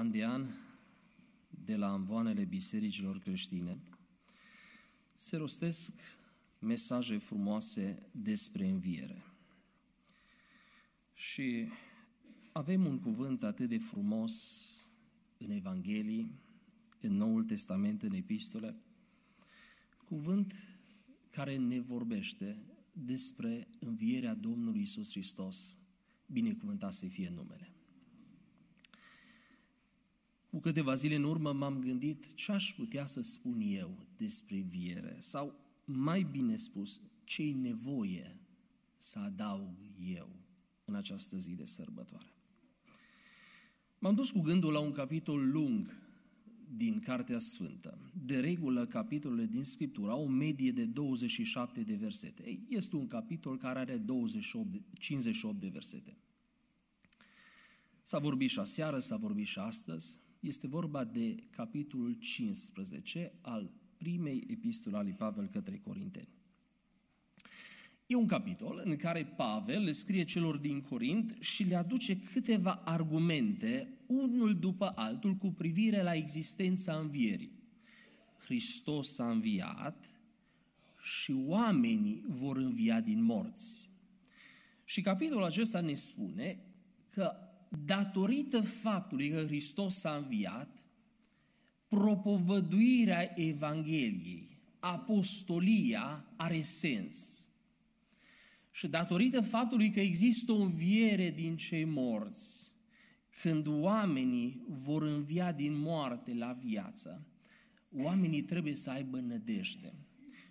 an de an, de la învoanele bisericilor creștine, se rostesc mesaje frumoase despre înviere. Și avem un cuvânt atât de frumos în Evanghelii, în Noul Testament, în epistole, cuvânt care ne vorbește despre învierea Domnului Isus Hristos, binecuvântat să fie numele. Cu câteva zile în urmă m-am gândit ce aș putea să spun eu despre înviere sau, mai bine spus, ce-i nevoie să adaug eu în această zi de sărbătoare. M-am dus cu gândul la un capitol lung din Cartea Sfântă. De regulă, capitolele din Scriptură au o medie de 27 de versete. Ei, este un capitol care are 28 de, 58 de versete. S-a vorbit și aseară, s-a vorbit și astăzi. Este vorba de capitolul 15 al primei epistole a lui Pavel către Corinteni. E un capitol în care Pavel le scrie celor din Corint și le aduce câteva argumente, unul după altul, cu privire la existența învierii. Hristos a înviat și oamenii vor învia din morți. Și capitolul acesta ne spune că datorită faptului că Hristos a înviat, propovăduirea Evangheliei, apostolia are sens. Și datorită faptului că există o înviere din cei morți, când oamenii vor învia din moarte la viață, oamenii trebuie să aibă nădejde.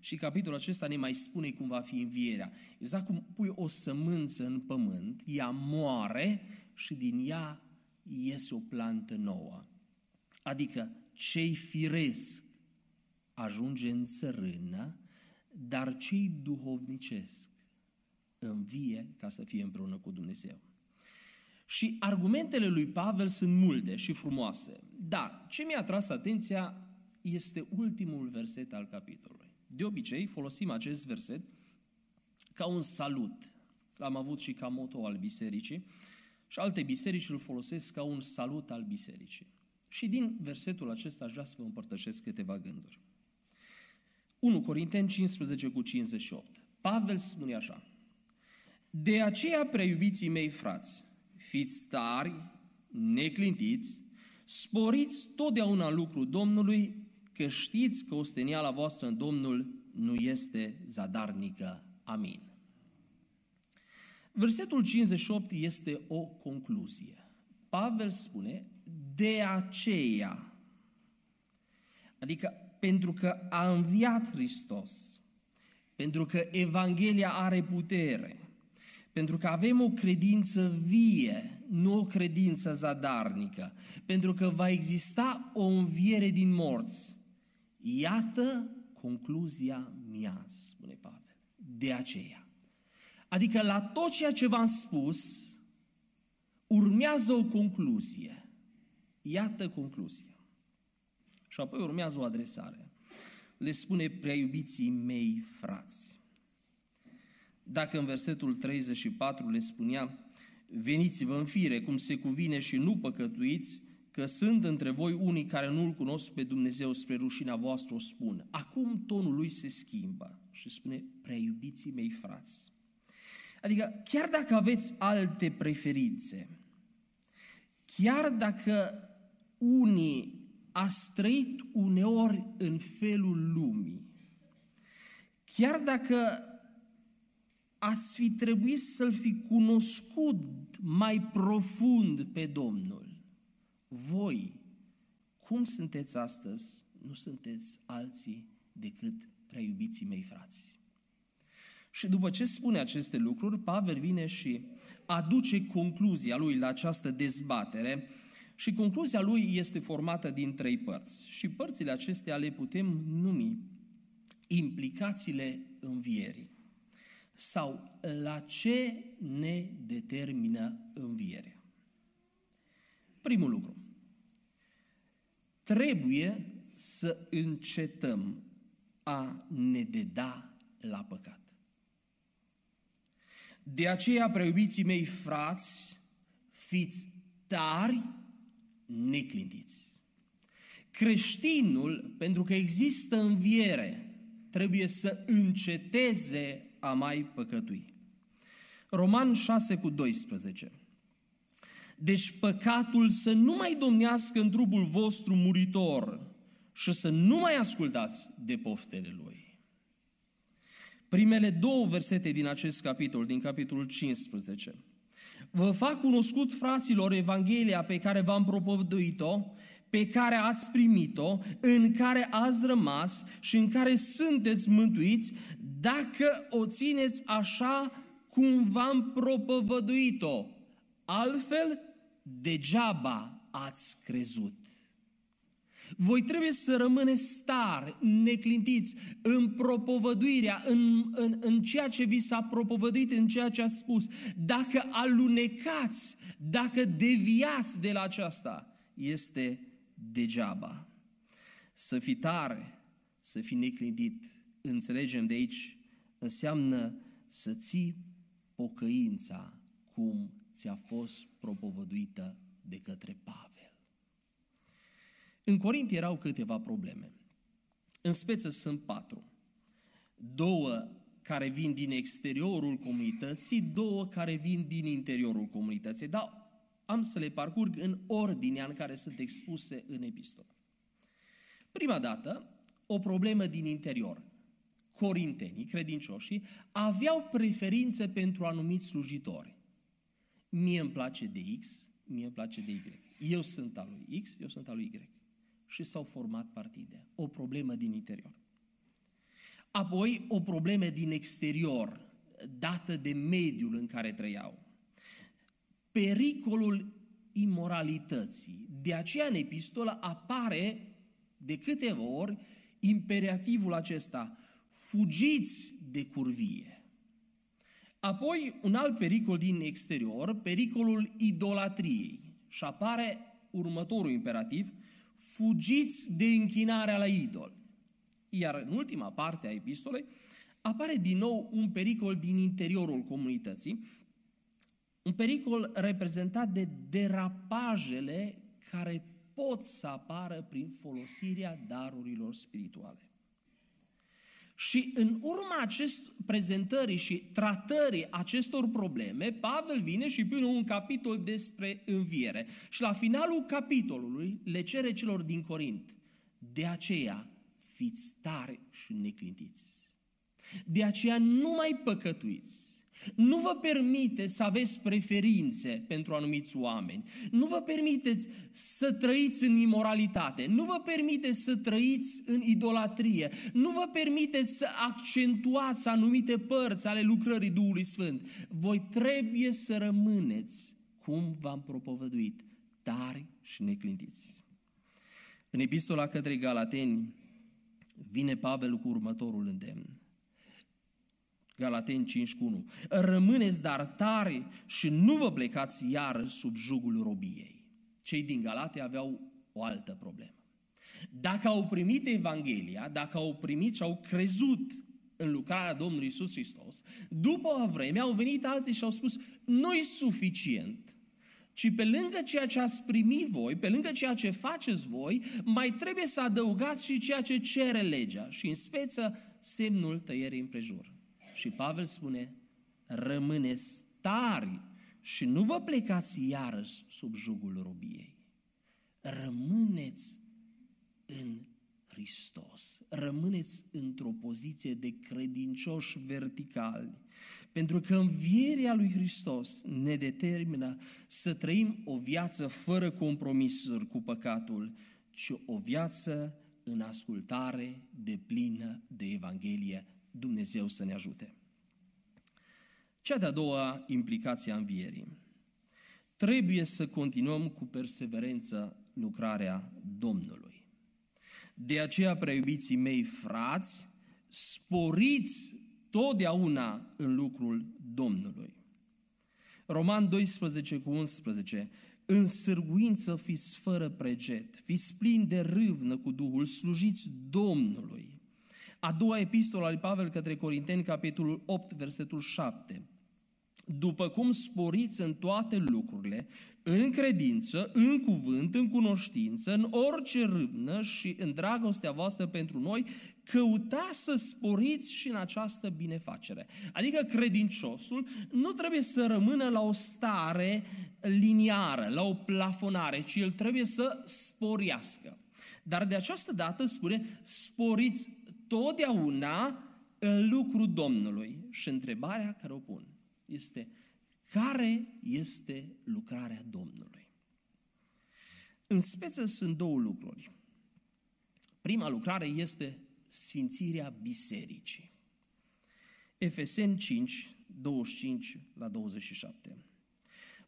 Și capitolul acesta ne mai spune cum va fi învierea. Exact cum pui o sămânță în pământ, ea moare și din ea iese o plantă nouă. Adică cei firesc ajunge în țărână, dar cei duhovnicesc învie ca să fie împreună cu Dumnezeu. Și argumentele lui Pavel sunt multe și frumoase, dar ce mi-a tras atenția este ultimul verset al capitolului. De obicei folosim acest verset ca un salut. L-am avut și ca moto al bisericii și alte biserici îl folosesc ca un salut al bisericii. Și din versetul acesta aș vrea să vă împărtășesc câteva gânduri. 1 Corinteni 15 cu 58. Pavel spune așa, de aceea, preiubiții mei frați, fiți tari, neclintiți, sporiți totdeauna lucru Domnului, că știți că osteniala voastră în Domnul nu este zadarnică. Amin. Versetul 58 este o concluzie. Pavel spune, de aceea, adică pentru că a înviat Hristos, pentru că Evanghelia are putere, pentru că avem o credință vie, nu o credință zadarnică. Pentru că va exista o înviere din morți. Iată concluzia mea, spune Pavel. De aceea. Adică la tot ceea ce v-am spus, urmează o concluzie. Iată concluzia. Și apoi urmează o adresare. Le spune prea iubiții mei frați. Dacă în versetul 34 le spunea, veniți-vă în fire cum se cuvine și nu păcătuiți, că sunt între voi unii care nu-L cunosc pe Dumnezeu spre rușina voastră o spun. Acum tonul lui se schimbă și spune, prea iubiții mei frați. Adică chiar dacă aveți alte preferințe, chiar dacă unii a trăit uneori în felul lumii, chiar dacă ați fi trebuit să-L fi cunoscut mai profund pe Domnul. Voi, cum sunteți astăzi, nu sunteți alții decât prea iubiții mei frați. Și după ce spune aceste lucruri, Pavel vine și aduce concluzia lui la această dezbatere și concluzia lui este formată din trei părți. Și părțile acestea le putem numi implicațiile învierii sau la ce ne determină învierea. Primul lucru. Trebuie să încetăm a ne deda la păcat. De aceea, preiubiții mei frați, fiți tari, neclintiți. Creștinul, pentru că există înviere, trebuie să înceteze a mai păcătui. Roman 6 cu 12. Deci păcatul să nu mai domnească în trupul vostru muritor și să nu mai ascultați de poftele lui. Primele două versete din acest capitol, din capitolul 15. Vă fac cunoscut, fraților, Evanghelia pe care v-am propovăduit-o, pe care ați primit-o, în care ați rămas și în care sunteți mântuiți, dacă o țineți așa cum v-am propovăduit-o. Altfel, degeaba ați crezut. Voi trebuie să rămâneți stari, neclintiți în propovăduirea, în, în, în ceea ce vi s-a propovăduit, în ceea ce ați spus. Dacă alunecați, dacă deviați de la aceasta, este degeaba. Să fii tare, să fii neclintit, înțelegem de aici, înseamnă să ții pocăința cum ți-a fost propovăduită de către Pavel. În Corint erau câteva probleme. În speță sunt patru. Două care vin din exteriorul comunității, două care vin din interiorul comunității. Dar am să le parcurg în ordinea în care sunt expuse în epistolă. Prima dată, o problemă din interior. Corintenii, credincioșii, aveau preferințe pentru anumiți slujitori. Mie îmi place de X, mie îmi place de Y. Eu sunt al lui X, eu sunt al lui Y. Și s-au format partide. O problemă din interior. Apoi, o problemă din exterior, dată de mediul în care trăiau. Pericolul imoralității. De aceea, în epistolă apare de câteva ori imperativul acesta, fugiți de curvie. Apoi, un alt pericol din exterior, pericolul idolatriei. Și apare următorul imperativ, fugiți de închinarea la idol. Iar în ultima parte a epistolei apare din nou un pericol din interiorul comunității, un pericol reprezentat de derapajele care pot să apară prin folosirea darurilor spirituale. Și în urma acest prezentării și tratării acestor probleme, Pavel vine și pune un capitol despre înviere. Și la finalul capitolului le cere celor din Corint, de aceea fiți tari și neclintiți. De aceea nu mai păcătuiți nu vă permite să aveți preferințe pentru anumiți oameni. Nu vă permiteți să trăiți în imoralitate. Nu vă permiteți să trăiți în idolatrie. Nu vă permiteți să accentuați anumite părți ale lucrării Duhului Sfânt. Voi trebuie să rămâneți cum v-am propovăduit, tari și neclintiți. În epistola către Galateni vine Pavel cu următorul îndemn. Galateni 5 cu 1. Rămâneți dar tare și nu vă plecați iar sub jugul robiei. Cei din Galate aveau o altă problemă. Dacă au primit Evanghelia, dacă au primit și au crezut în lucrarea Domnului Isus Hristos, după o vreme au venit alții și au spus, nu-i suficient, ci pe lângă ceea ce ați primit voi, pe lângă ceea ce faceți voi, mai trebuie să adăugați și ceea ce cere legea și în speță semnul tăierii împrejur. Și Pavel spune, rămâneți tari și nu vă plecați iarăși sub jugul robiei. Rămâneți în Hristos. Rămâneți într-o poziție de credincioși verticali. Pentru că învierea lui Hristos ne determină să trăim o viață fără compromisuri cu păcatul, ci o viață în ascultare de plină de Evanghelie Dumnezeu să ne ajute. Cea de-a doua implicație a învierii. Trebuie să continuăm cu perseverență lucrarea Domnului. De aceea, preiubiții mei frați, sporiți totdeauna în lucrul Domnului. Roman 12 cu 11. În sârguință fiți fără preget, fiți plini de râvnă cu Duhul, slujiți Domnului. A doua epistolă a lui Pavel către Corinteni, capitolul 8, versetul 7. după cum sporiți în toate lucrurile, în credință, în cuvânt, în cunoștință, în orice râvnă și în dragostea voastră pentru noi, căutați să sporiți și în această binefacere. Adică credinciosul nu trebuie să rămână la o stare liniară, la o plafonare, ci el trebuie să sporiască. Dar de această dată spune, sporiți totdeauna în lucru Domnului. Și întrebarea care o pun este, care este lucrarea Domnului? În speță sunt două lucruri. Prima lucrare este sfințirea bisericii. Efeseni 5, 25 la 27.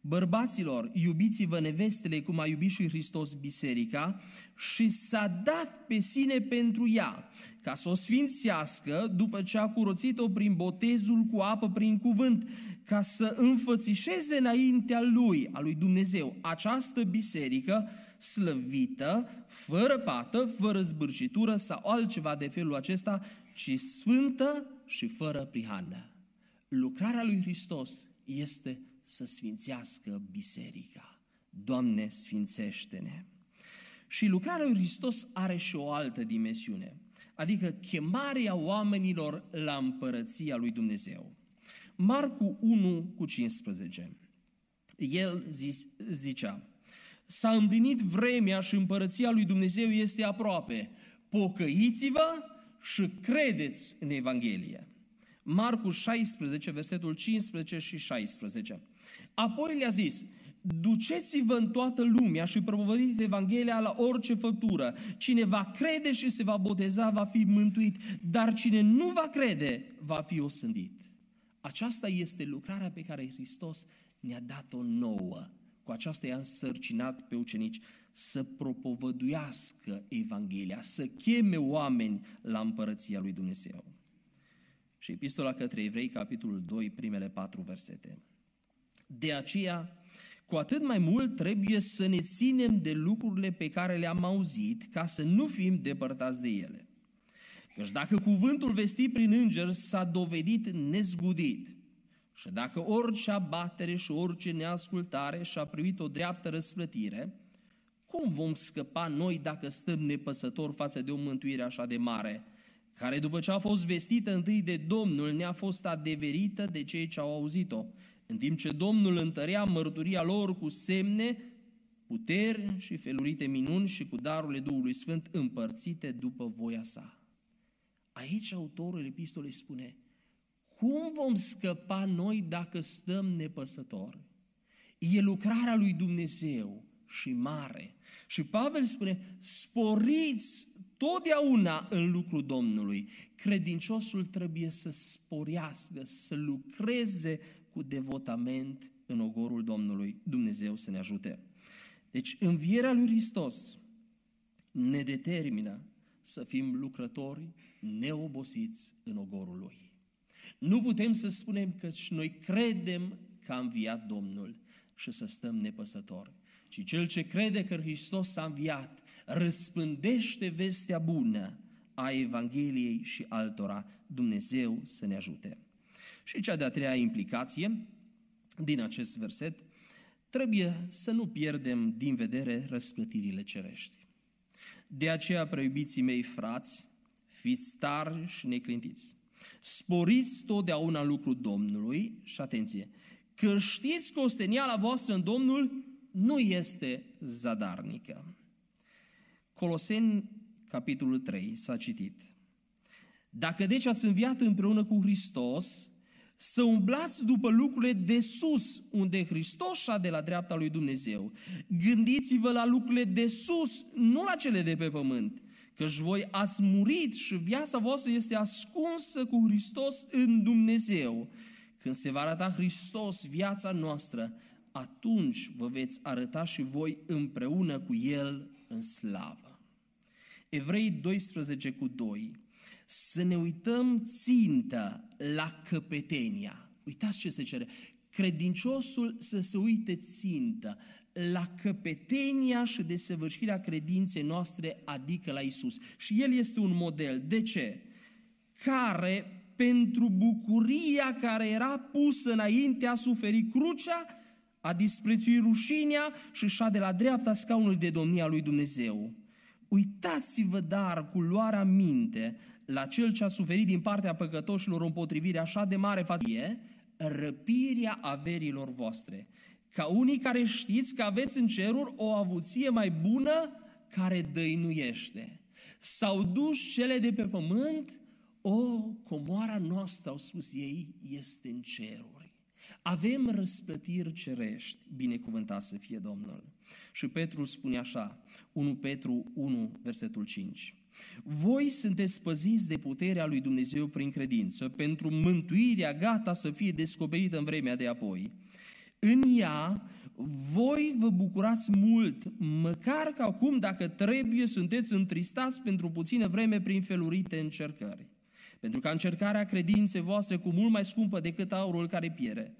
Bărbaților, iubiți-vă nevestele cum a iubit și Hristos biserica și s-a dat pe sine pentru ea, ca să o sfințească după ce a curățit-o prin botezul cu apă prin cuvânt, ca să înfățișeze înaintea lui, a lui Dumnezeu, această biserică slăvită, fără pată, fără zbârșitură sau altceva de felul acesta, ci sfântă și fără prihană. Lucrarea lui Hristos este să sfințească biserica. Doamne, sfințește-ne! Și lucrarea lui Hristos are și o altă dimensiune, adică chemarea oamenilor la împărăția lui Dumnezeu. Marcu 1 cu 15. El zis, zicea, s-a împlinit vremea și împărăția lui Dumnezeu este aproape. Pocăiți-vă și credeți în Evanghelie. Marcu 16, versetul 15 și 16. Apoi le-a zis, duceți-vă în toată lumea și propovădiți Evanghelia la orice făptură. Cine va crede și se va boteza va fi mântuit, dar cine nu va crede va fi osândit. Aceasta este lucrarea pe care Hristos ne-a dat-o nouă. Cu aceasta i-a însărcinat pe ucenici să propovăduiască Evanghelia, să cheme oameni la împărăția lui Dumnezeu. Și epistola către evrei, capitolul 2, primele patru versete. De aceea, cu atât mai mult trebuie să ne ținem de lucrurile pe care le-am auzit, ca să nu fim depărtați de ele. Căci dacă cuvântul vestit prin înger s-a dovedit nezgudit, și dacă orice abatere și orice neascultare și-a primit o dreaptă răsplătire, cum vom scăpa noi dacă stăm nepăsători față de o mântuire așa de mare, care după ce a fost vestită întâi de Domnul ne-a fost adeverită de cei ce au auzit-o, în timp ce Domnul întărea mărturia lor cu semne, puteri și felurite minuni și cu darurile Duhului Sfânt împărțite după voia sa. Aici autorul epistolei spune, cum vom scăpa noi dacă stăm nepăsători? E lucrarea lui Dumnezeu și mare. Și Pavel spune, sporiți totdeauna în lucrul Domnului. Credinciosul trebuie să sporească, să lucreze cu devotament în ogorul Domnului. Dumnezeu să ne ajute. Deci învierea lui Hristos ne determină să fim lucrători neobosiți în ogorul Lui. Nu putem să spunem că și noi credem că a înviat Domnul și să stăm nepăsători. Și cel ce crede că Hristos a înviat, răspândește vestea bună a Evangheliei și altora. Dumnezeu să ne ajute. Și cea de-a treia implicație din acest verset, trebuie să nu pierdem din vedere răsplătirile cerești. De aceea, preiubiții mei frați, fiți tari și neclintiți. Sporiți totdeauna lucrul Domnului și atenție, că știți că osteniala voastră în Domnul nu este zadarnică. Coloseni, capitolul 3, s-a citit. Dacă deci ați înviat împreună cu Hristos, să umblați după lucrurile de sus, unde Hristos și de la dreapta lui Dumnezeu. Gândiți-vă la lucrurile de sus, nu la cele de pe pământ, căci voi ați murit și viața voastră este ascunsă cu Hristos în Dumnezeu. Când se va arăta Hristos viața noastră, atunci vă veți arăta și voi împreună cu El în slavă. Evrei 12 cu 2 să ne uităm țintă la căpetenia. Uitați ce se cere. Credinciosul să se uite țintă la căpetenia și desăvârșirea credinței noastre, adică la Isus. Și El este un model. De ce? Care pentru bucuria care era pusă înainte a suferi crucea, a disprețui rușinea și șa de la dreapta scaunului de domnia lui Dumnezeu. Uitați-vă dar cu luarea minte la cel ce a suferit din partea păcătoșilor o împotrivire așa de mare fație, răpirea averilor voastre. Ca unii care știți că aveți în ceruri o avuție mai bună care dăinuiește. S-au dus cele de pe pământ, o, comoara noastră, au spus ei, este în ceruri. Avem răspătiri cerești, binecuvântat să fie Domnul. Și Petru spune așa, 1 Petru 1, versetul 5. Voi sunteți păziți de puterea lui Dumnezeu prin credință, pentru mântuirea gata să fie descoperită în vremea de apoi. În ea, voi vă bucurați mult, măcar că acum, dacă trebuie, sunteți întristați pentru puțină vreme prin felurite încercări. Pentru că încercarea credinței voastre cu mult mai scumpă decât aurul care piere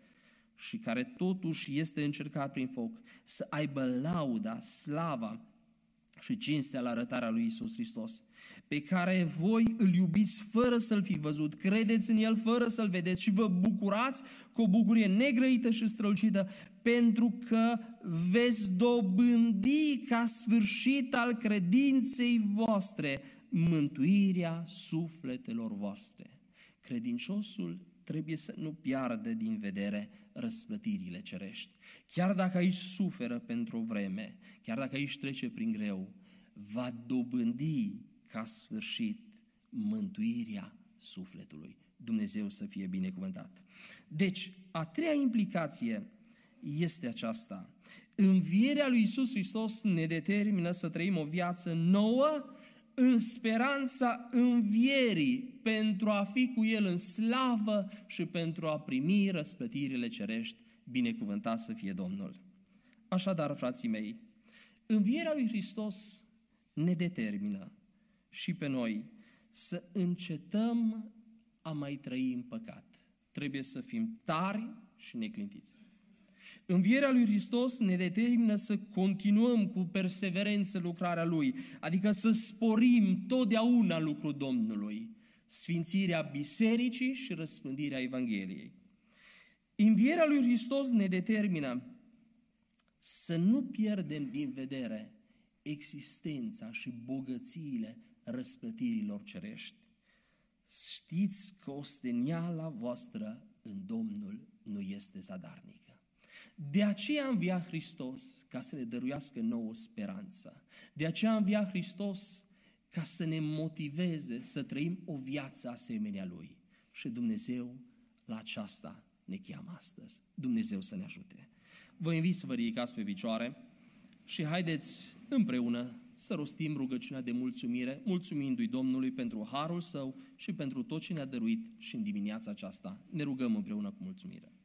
și care totuși este încercat prin foc, să aibă lauda, slava și cinstea la arătarea lui Isus Hristos, pe care voi îl iubiți fără să-l fi văzut, credeți în el fără să-l vedeți și vă bucurați cu o bucurie negrăită și strălucită, pentru că veți dobândi ca sfârșit al credinței voastre mântuirea sufletelor voastre. Credinciosul trebuie să nu piardă din vedere răsplătirile cerești. Chiar dacă aici suferă pentru o vreme, chiar dacă aici trece prin greu, va dobândi ca sfârșit mântuirea sufletului. Dumnezeu să fie binecuvântat. Deci, a treia implicație este aceasta. Învierea lui Isus Hristos ne determină să trăim o viață nouă în speranța învierii pentru a fi cu El în slavă și pentru a primi răsplătirile cerești. Binecuvântat să fie Domnul. Așadar, frații mei, învierea lui Hristos ne determină și pe noi să încetăm a mai trăi în păcat. Trebuie să fim tari și neclintiți. Învierea lui Hristos ne determină să continuăm cu perseverență lucrarea Lui, adică să sporim totdeauna lucrul Domnului, sfințirea bisericii și răspândirea Evangheliei. Învierea lui Hristos ne determină să nu pierdem din vedere existența și bogățiile răspătirilor cerești. Știți că osteniala voastră în Domnul nu este zadarnică. De aceea a înviat Hristos ca să ne dăruiască nouă speranță. De aceea a înviat Hristos ca să ne motiveze să trăim o viață asemenea Lui. Și Dumnezeu la aceasta ne cheamă astăzi. Dumnezeu să ne ajute. Vă invit să vă ridicați pe picioare și haideți împreună să rostim rugăciunea de mulțumire, mulțumindu-i Domnului pentru harul său și pentru tot ce ne-a dăruit și în dimineața aceasta. Ne rugăm împreună cu mulțumire.